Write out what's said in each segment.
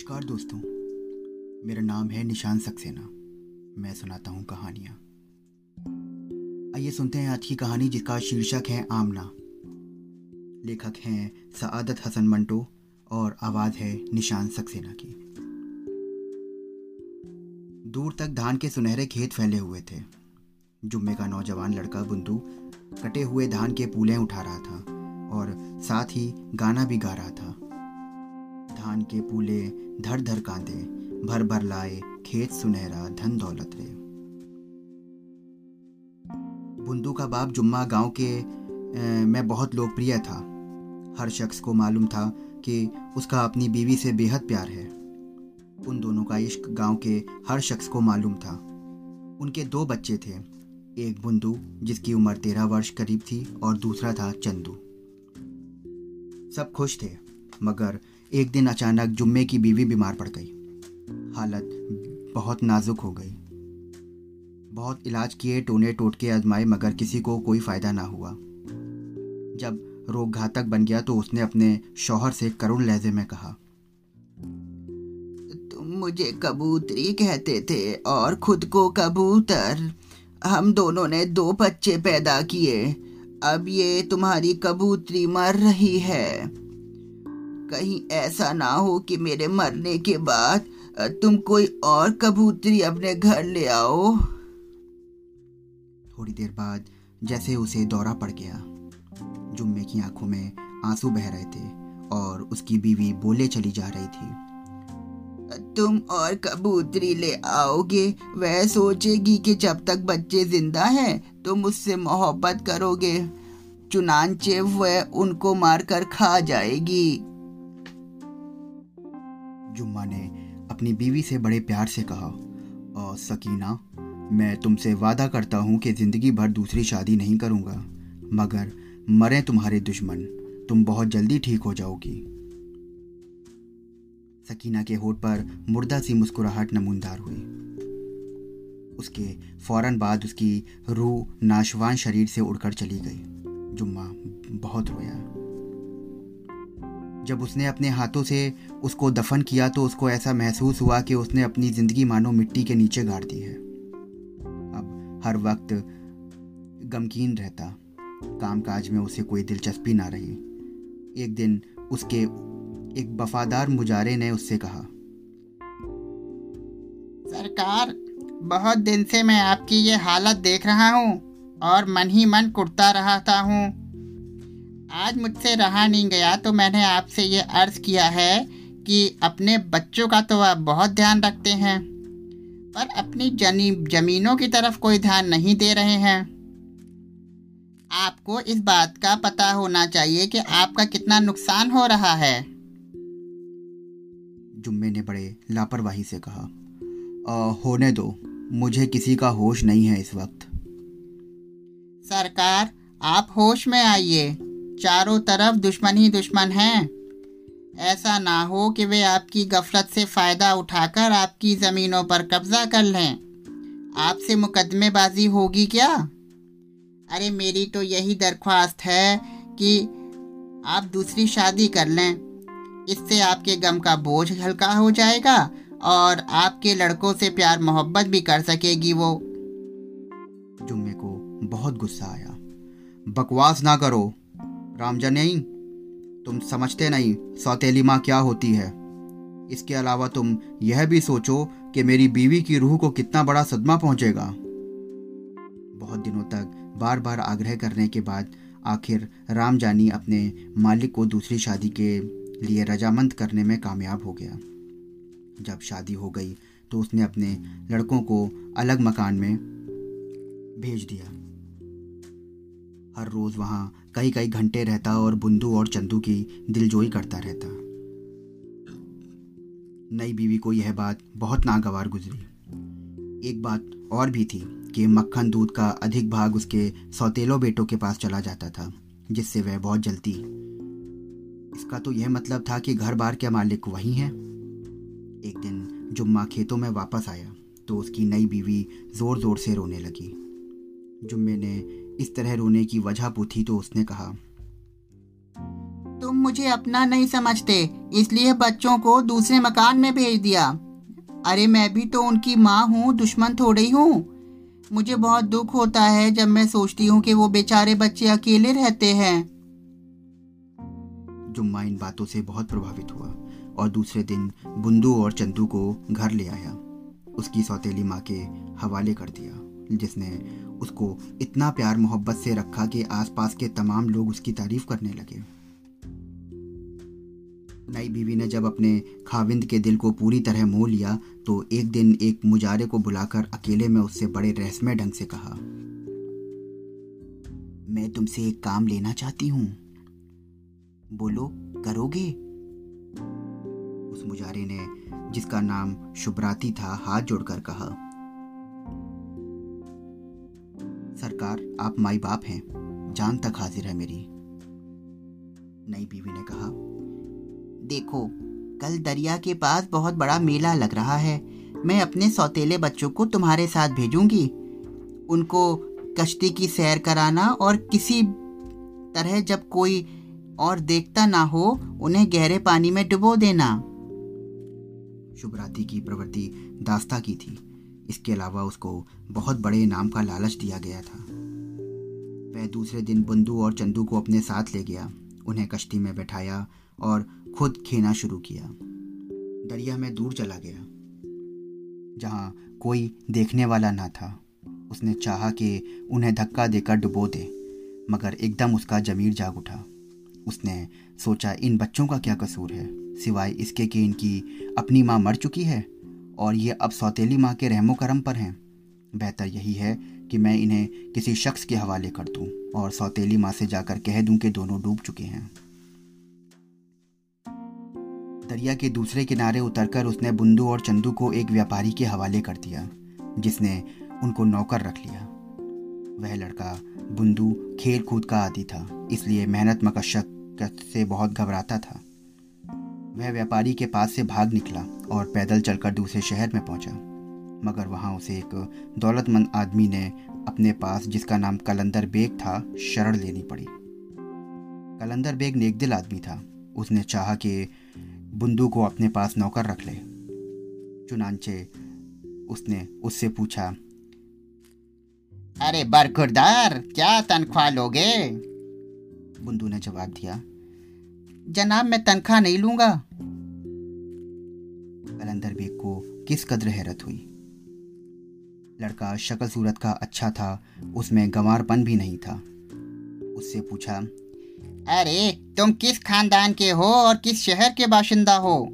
नमस्कार दोस्तों। मेरा नाम है निशान सक्सेना। मैं सुनाता हूँ कहानियाँ। आइए सुनते हैं आज की कहानी जिसका शीर्षक है आमना। लेखक हैं सआदत हसन मंटो और आवाज़ है निशान सक्सेना की। दूर तक धान के सुनहरे खेत फैले हुए थे। जुम्मे का नौजवान लड़का बुंदू कटे हुए धान के पूले उठा रहा था और साथ ही गाना भी गा रहा था। धान के पूले धर धर कांदे, भर भर लाए खेत सुनहरा धन दौलत रे। बुंदू का बाप जुम्मा गाँव के में बहुत लोकप्रिय था। हर शख्स को मालूम था कि उसका अपनी बीवी से बेहद प्यार है। उन दोनों का इश्क गाँव के हर शख्स को मालूम था। उनके दो बच्चे थे, एक बुंदू, जिसकी उम्र तेरह वर्ष करीब थी, और दूसरा था चंदू। सब खुश थे, मगर एक दिन अचानक जुम्मे की बीवी बीमार पड़ गई। हालत बहुत नाजुक हो गई। बहुत इलाज किए टोने टोटके आजमाए, मगर किसी को कोई फ़ायदा ना हुआ। जब रोग घातक बन गया तो उसने अपने शौहर से करुण लहजे में कहा, तुम मुझे कबूतरी कहते थे और खुद को कबूतर। हम दोनों ने दो बच्चे पैदा किए। अब ये तुम्हारी कबूतरी मर रही है। कहीं ऐसा ना हो कि मेरे मरने के बाद तुम कोई और कबूतरी अपने घर ले आओ। थोड़ी देर बाद जैसे उसे दौरा पड़ गया जुम्मे की आँखों में आँसू बह रहे थे और उसकी बीवी बोले चली जा रही थी। तुम और कबूतरी ले आओगे? वह सोचेगी कि जब तक बच्चे ज़िंदा हैं तुम उससे मोहब्बत करोगे। चुनाचे वह उनको मारकर खा जाएगी। जुम्मा ने अपनी बीवी से बड़े प्यार से कहा और सकीना, मैं तुमसे वादा करता हूँ कि ज़िंदगी भर दूसरी शादी नहीं करूँगा, मगर मरे तुम्हारे दुश्मन, तुम बहुत जल्दी ठीक हो जाओगी सकीना के होठ पर मुर्दा सी मुस्कुराहट नमूनदार हुई। उसके फ़ौरन बाद उसकी रूह नाशवान शरीर से उड़कर चली गई। जुम्मा बहुत रोया। जब उसने अपने हाथों से उसको दफन किया तो उसको ऐसा महसूस हुआ कि उसने अपनी ज़िंदगी मानो मिट्टी के नीचे गाड़ दी है। अब हर वक्त गमकीन रहता। कामकाज में उसे कोई दिलचस्पी ना रही। एक दिन उसके एक वफादार मुजारे ने उससे कहा, सरकार, बहुत दिन से मैं आपकी ये हालत देख रहा हूँ और मन ही मन कुटता रहता हूँ। आज मुझसे रहा नहीं गया तो मैंने आपसे ये अर्ज़ किया है कि अपने बच्चों का तो आप बहुत ध्यान रखते हैं पर अपनी जनी जमीनों की तरफ़ कोई ध्यान नहीं दे रहे हैं। आपको इस बात का पता होना चाहिए कि आपका कितना नुकसान हो रहा है। जुम्मे ने बड़े लापरवाही से कहा आ, होने दो मुझे किसी का होश नहीं है इस वक्त। सरकार आप होश में आइए। चारों तरफ़ दुश्मन ही दुश्मन हैं। ऐसा ना हो कि वे आपकी गफलत से फ़ायदा उठाकर आपकी ज़मीनों पर कब्ज़ा कर लें। आपसे मुकदमेबाजी होगी क्या? अरे मेरी तो यही दरख्वास्त है कि आप दूसरी शादी कर लें। इससे आपके गम का बोझ हल्का हो जाएगा और आपके लड़कों से प्यार मोहब्बत भी कर सकेगी वो। जुम्मे को बहुत गुस्सा आया। बकवास ना करो। रामजनई तुम समझते नहीं सौतेली माँ क्या होती है। इसके अलावा तुम यह भी सोचो कि मेरी बीवी की रूह को कितना बड़ा सदमा पहुंचेगा। बहुत दिनों तक बार बार आग्रह करने के बाद आखिर राम जानी अपने मालिक को दूसरी शादी के लिए रजामंद करने में कामयाब हो गया। जब शादी हो गई तो उसने अपने लड़कों को अलग मकान में भेज दिया। हर रोज़ वहाँ कई कई घंटे रहता और बुंदू और चंदू की दिलजोई करता रहता। नई बीवी को यह बात बहुत नागवार गुजरी। एक बात और भी थी कि मक्खन दूध का अधिक भाग उसके सौतेलो बेटों के पास चला जाता था, जिससे वह बहुत जलती। इसका तो यह मतलब था कि घर बार के मालिक वही हैं। एक दिन जुम्मा खेतों में वापस आया तो उसकी नई बीवी ज़ोर ज़ोर से रोने लगी। जुम्मे ने इस तरह रोने की वजह पूछी तो उसने कहा तुम मुझे अपना नहीं समझते इसलिए बच्चों को दूसरे मकान में भेज दिया। अरे मैं भी तो उनकी माँ हूँ दुश्मन थोड़ी हूँ मुझे बहुत दुख होता है जब मैं सोचती हूँ कि वो बेचारे बच्चे अकेले रहते हैं। जुम्मा इन बातों से बहुत प्रभावित हुआ और दूसरे दिन बुंदू और चंदू को घर ले आया। उसकी सौतेली माँ के हवाले कर दिया जिसने उसको इतना प्यार मोहब्बत से रखा कि आसपास के तमाम लोग उसकी तारीफ़ करने लगे। नई बीवी ने जब अपने खाविंद के दिल को पूरी तरह मोह लिया तो एक दिन एक मुजारे को बुलाकर अकेले में उससे बड़े रहस्यमय ढंग से कहा, मैं तुमसे एक काम लेना चाहती हूँ। बोलो, करोगे? उस मुजारे ने, जिसका नाम शुभराती था, हाथ जोड़कर कहा सरकार, आप माई बाप हैं। जान तक हाजिर है मेरी। नई बीवी ने कहा, देखो, कल दरिया के पास बहुत बड़ा मेला लग रहा है। मैं अपने सौतेले बच्चों को तुम्हारे साथ भेजूँगी। उनको कश्ती की सैर कराना और किसी तरह जब कोई और देखता ना हो, उन्हें गहरे पानी में डुबो देना। शुभराती की प्रवृत्ति दास्ता की थी। इसके अलावा उसको बहुत बड़े इनाम का लालच दिया गया था। वह दूसरे दिन बंदू और चंदू को अपने साथ ले गया, उन्हें कश्ती में बैठाया और खुद खेना शुरू किया। दरिया में दूर चला गया, जहाँ कोई देखने वाला ना था। उसने चाहा कि उन्हें धक्का देकर डुबो दे, मगर एकदम उसका जमीर जाग उठा। उसने सोचा, इन बच्चों का क्या कसूर है? सिवाय इसके कि इनकी अपनी माँ मर चुकी है? और ये अब सौतेली माँ के रहमो करम पर हैं। बेहतर यही है कि मैं इन्हें किसी शख्स के हवाले कर दूँ और सौतेली माँ से जाकर कह दूँ कि दोनों डूब चुके हैं। दरिया के दूसरे किनारे उतरकर उसने बुंदू और चंदू को एक व्यापारी के हवाले कर दिया, जिसने उनको नौकर रख लिया। वह लड़का बुंदू खेल कूद का आदि था, इसलिए मेहनत मकशक से बहुत घबराता था। वह व्यापारी के पास से भाग निकला और पैदल चलकर दूसरे शहर में पहुँचा। मगर वहाँ उसे एक दौलतमंद आदमी ने अपने पास, जिसका नाम कलंदर बेग था, शरण लेनी पड़ी। कलंदर बेग नेकदिल आदमी था। उसने चाहा कि बुंदू को अपने पास नौकर रख ले। चुनाचे उसने उससे पूछा, अरे बरखुरदार क्या तनख्वाह लोगे? बुंदू ने जवाब दिया जनाब, मैं तनख्वाह नहीं लूँगा। कलंदर बेग को किस कदर हैरत हुई? लड़का शक्ल सूरत का अच्छा था, उसमें गंवारपन भी नहीं था। उससे पूछा, अरे, तुम किस खानदान के हो और किस शहर के बाशिंदा हो?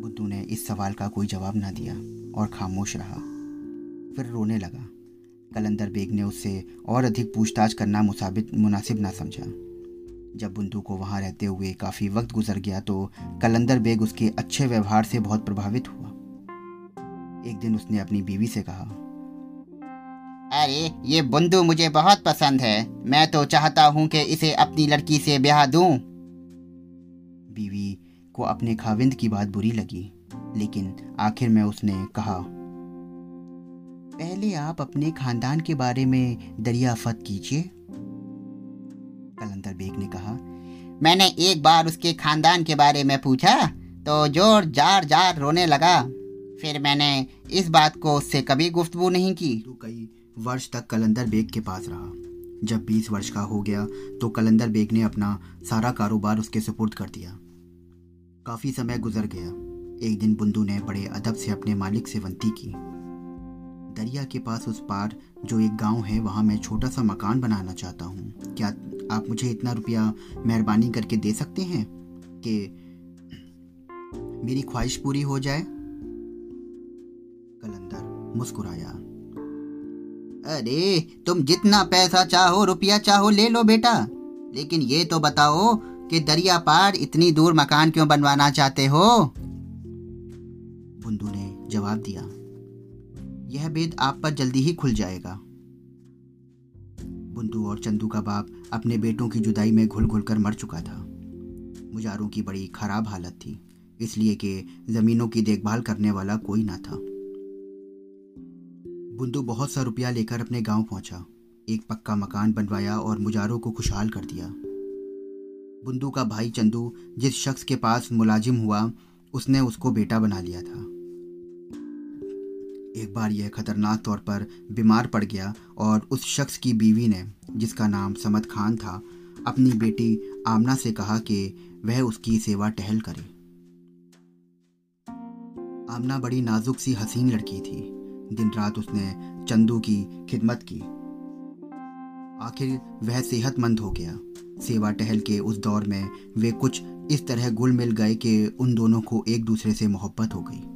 बुद्धू ने इस सवाल का कोई जवाब ना दिया और खामोश रहा। फिर रोने लगा। कलंदर बेग ने उससे और अधिक पूछताछ करना मुसाबित, मुनासिब ना समझा। जब बुंदू को वहाँ रहते हुए काफ़ी वक्त गुजर गया तो कलंदर बेग उसके अच्छे व्यवहार से बहुत प्रभावित हुआ। एक दिन उसने अपनी बीवी से कहा अरे ये बुंदू मुझे बहुत पसंद है। मैं तो चाहता हूँ कि इसे अपनी लड़की से ब्याह दूँ। बीवी को अपने खाविंद की बात बुरी लगी लेकिन आखिर में उसने कहा पहले आप अपने खानदान के बारे में दरियाफत कीजिए। कलंदर बेग ने कहा, मैंने एक बार उसके खानदान के बारे में पूछा तो ज़ोर जार जार रोने लगा। फिर मैंने इस बात को उससे कभी गुफ्तगू नहीं की। तो कई वर्ष तक कलंदर बेग के पास रहा। जब बीस वर्ष का हो गया तो कलंदर बेग ने अपना सारा कारोबार उसके सुपुर्द कर दिया। काफ़ी समय गुजर गया। एक दिन बुंदू ने बड़े अदब से अपने मालिक से विनती की। दरिया के पास उस पार जो एक गाँव है, वहाँ मैं छोटा सा मकान बनाना चाहता हूँ। क्या आप मुझे इतना रुपया मेहरबानी करके दे सकते हैं कि मेरी ख्वाहिश पूरी हो जाए? कलंदर मुस्कुराया। अरे, तुम जितना पैसा चाहो, रुपया चाहो, ले लो बेटा। लेकिन ये तो बताओ कि दरिया पार इतनी दूर मकान क्यों बनवाना चाहते हो? बुंदू ने जवाब दिया। यह भेद आप पर जल्दी ही खुल जाएगा। बुंदू और चंदू का बाप अपने बेटों की जुदाई में घुल घुल कर मर चुका था। मुजारों की बड़ी खराब हालत थी, इसलिए कि ज़मीनों की देखभाल करने वाला कोई ना था। बुंदू बहुत सा रुपया लेकर अपने गाँव पहुँचा, एक पक्का मकान बनवाया और मुजारों को खुशहाल कर दिया। बुंदू का भाई चंदू जिस शख्स के पास मुलाजिम हुआ, उसने उसको बेटा बना लिया था। एक बार यह खतरनाक तौर पर बीमार पड़ गया और उस शख्स की बीवी ने, जिसका नाम समद खान था, अपनी बेटी आमना से कहा कि वह उसकी सेवा टहल करे। आमना बड़ी नाजुक सी हसीन लड़की थी। दिन रात उसने चंदू की खिदमत की। आखिर वह सेहतमंद हो गया। सेवा टहल के उस दौर में वे कुछ इस तरह गुल मिल गए कि उन दोनों को एक दूसरे से मोहब्बत हो गई।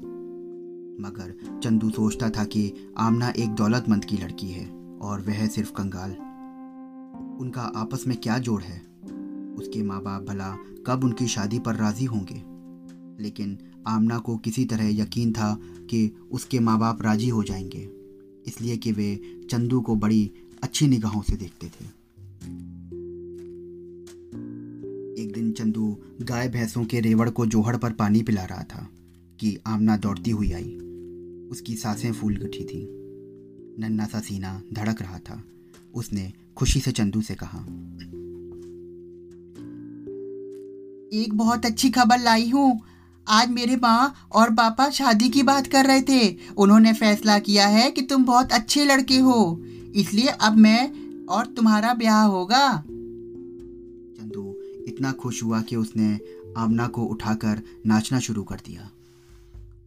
मगर चंदू सोचता था कि आमना एक दौलतमंद की लड़की है और वह सिर्फ़ कंगाल। उनका आपस में क्या जोड़ है? उसके माँ बाप भला कब उनकी शादी पर राज़ी होंगे? लेकिन आमना को किसी तरह यकीन था कि उसके माँ बाप राज़ी हो जाएँगे, इसलिए कि वे चंदू को बड़ी अच्छी निगाहों से देखते थे। एक दिन चंदू गाय भैंसों के रेवड़ को जोहड़ पर पानी पिला रहा था कि आमना दौड़ती हुई आई। उसकी साँसें फूल उठी थी। नन्ना सा सीना धड़क रहा था। उसने खुशी से चंदू से कहा, एक बहुत अच्छी खबर लाई हूँ। आज मेरे माँ और पापा शादी की बात कर रहे थे। उन्होंने फैसला किया है कि तुम बहुत अच्छे लड़के हो। इसलिए अब मैं और तुम्हारा ब्याह होगा। चंदू इतना खुश हुआ कि उसने आमना को उठाकर नाचना शुरू कर दिया।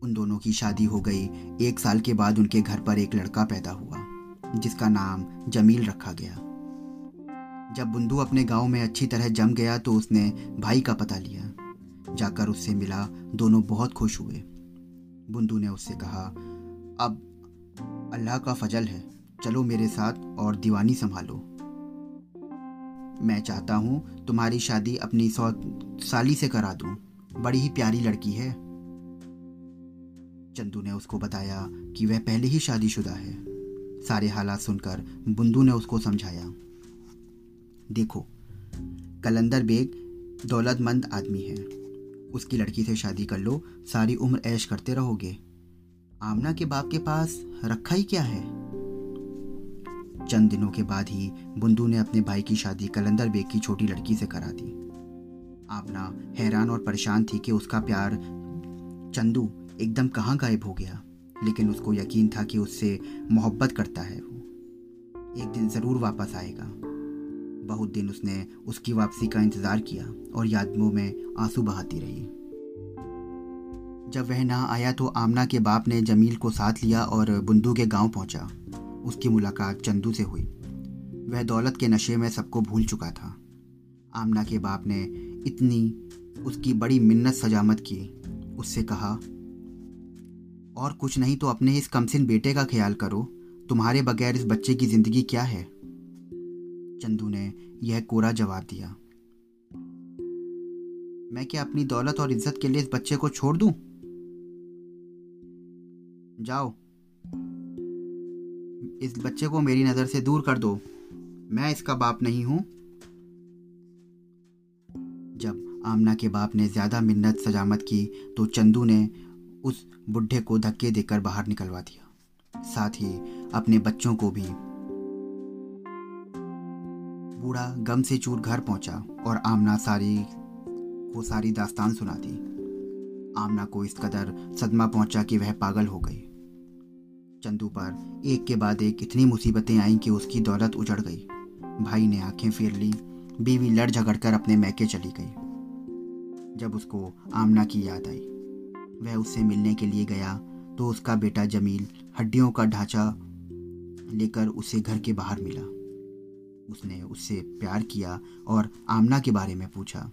उन दोनों की शादी हो गई। एक साल के बाद उनके घर पर एक लड़का पैदा हुआ, जिसका नाम जमील रखा गया। जब बुंदू अपने गाँव में अच्छी तरह जम गया तो उसने भाई का पता लिया। जाकर उससे मिला, दोनों बहुत खुश हुए। बुंदू ने उससे कहा, अब अल्लाह का फजल है, चलो मेरे साथ और दीवानी संभालो। मैं चाहता हूँ तुम्हारी शादी अपनी सौ साली से करा दूँ। बड़ी ही प्यारी लड़की है। चंदू ने उसको बताया कि वह पहले ही शादीशुदा है। सारे हालात सुनकर बुंदू ने उसको समझाया। देखो, कलंदर बेग दौलतमंद आदमी है। उसकी लड़की से शादी कर लो, सारी उम्र ऐश करते रहोगे। आमना के बाप के पास रखा ही क्या है? चंद दिनों के बाद ही बुंदू ने अपने भाई की शादी कलंदर बेग की छोटी लड़की से करा दी। आमना हैरान और परेशान थी कि उसका प्यार चंदू एकदम कहाँ गायब हो गया। लेकिन उसको यकीन था कि उससे मोहब्बत करता है वो। एक दिन ज़रूर वापस आएगा। बहुत दिन उसने उसकी वापसी का इंतज़ार किया और यादों में आँसू बहाती रही। जब वह ना आया तो आमना के बाप ने जमील को साथ लिया और बुंदू के गाँव पहुँचा। उसकी मुलाकात चंदू से हुई। वह दौलत के नशे में सबको भूल चुका था। आमना के बाप ने इतनी उसकी बड़ी मिन्नत सजामत की। उससे कहा और कुछ नहीं तो अपने इस कमसिन बेटे का ख्याल करो। तुम्हारे बगैर इस बच्चे की ज़िंदगी क्या है? चंदू ने यह कोरा जवाब दिया। मैं क्या अपनी दौलत और इज़्ज़त के लिए इस बच्चे को छोड़ दूँ? जाओ। इस बच्चे को मेरी नज़र से दूर कर दो। मैं इसका बाप नहीं हूँ। जब आमना के बाप ने ज़्यादा मिन्नत सजामत की तो चंदू ने उस बुढ़े को धक्के देकर बाहर निकलवा दिया। साथ ही अपने बच्चों को भी। बूढ़ा गम से चूर घर पहुँचा और आमना सारी को सारी दास्तान सुना दी। आमना को इस कदर सदमा पहुँचा कि वह पागल हो गई। चंदू पर एक के बाद एक इतनी मुसीबतें आईं कि उसकी दौलत उजड़ गई। भाई ने आँखें फेर ली, बीवी लड़ झगड़ कर अपने मैके चली गई। जब उसको आमना की याद आई वह उससे मिलने के लिए गया तो उसका बेटा जमील हड्डियों का ढांचा लेकर उसे घर के बाहर मिला। उसने उससे प्यार किया और आमना के बारे में पूछा।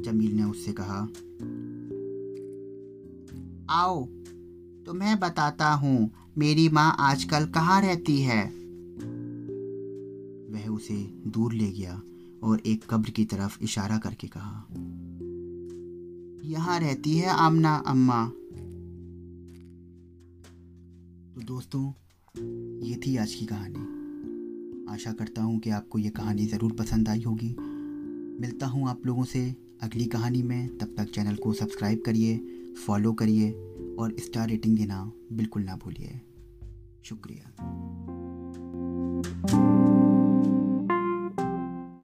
जमील ने उससे कहा, आओ तुम्हें बताता हूँ, मेरी माँ आजकल कहाँ रहती है? वह उसे दूर ले गया और एक कब्र की तरफ़ इशारा करके कहा यहाँ रहती है आमना अम्मा। तो दोस्तों, ये थी आज की कहानी। आशा करता हूँ कि आपको ये कहानी ज़रूर पसंद आई होगी। मिलता हूँ आप लोगों से अगली कहानी में। तब तक चैनल को सब्सक्राइब करिए, फॉलो करिए और स्टार रेटिंग देना बिल्कुल ना भूलिए। शुक्रिया।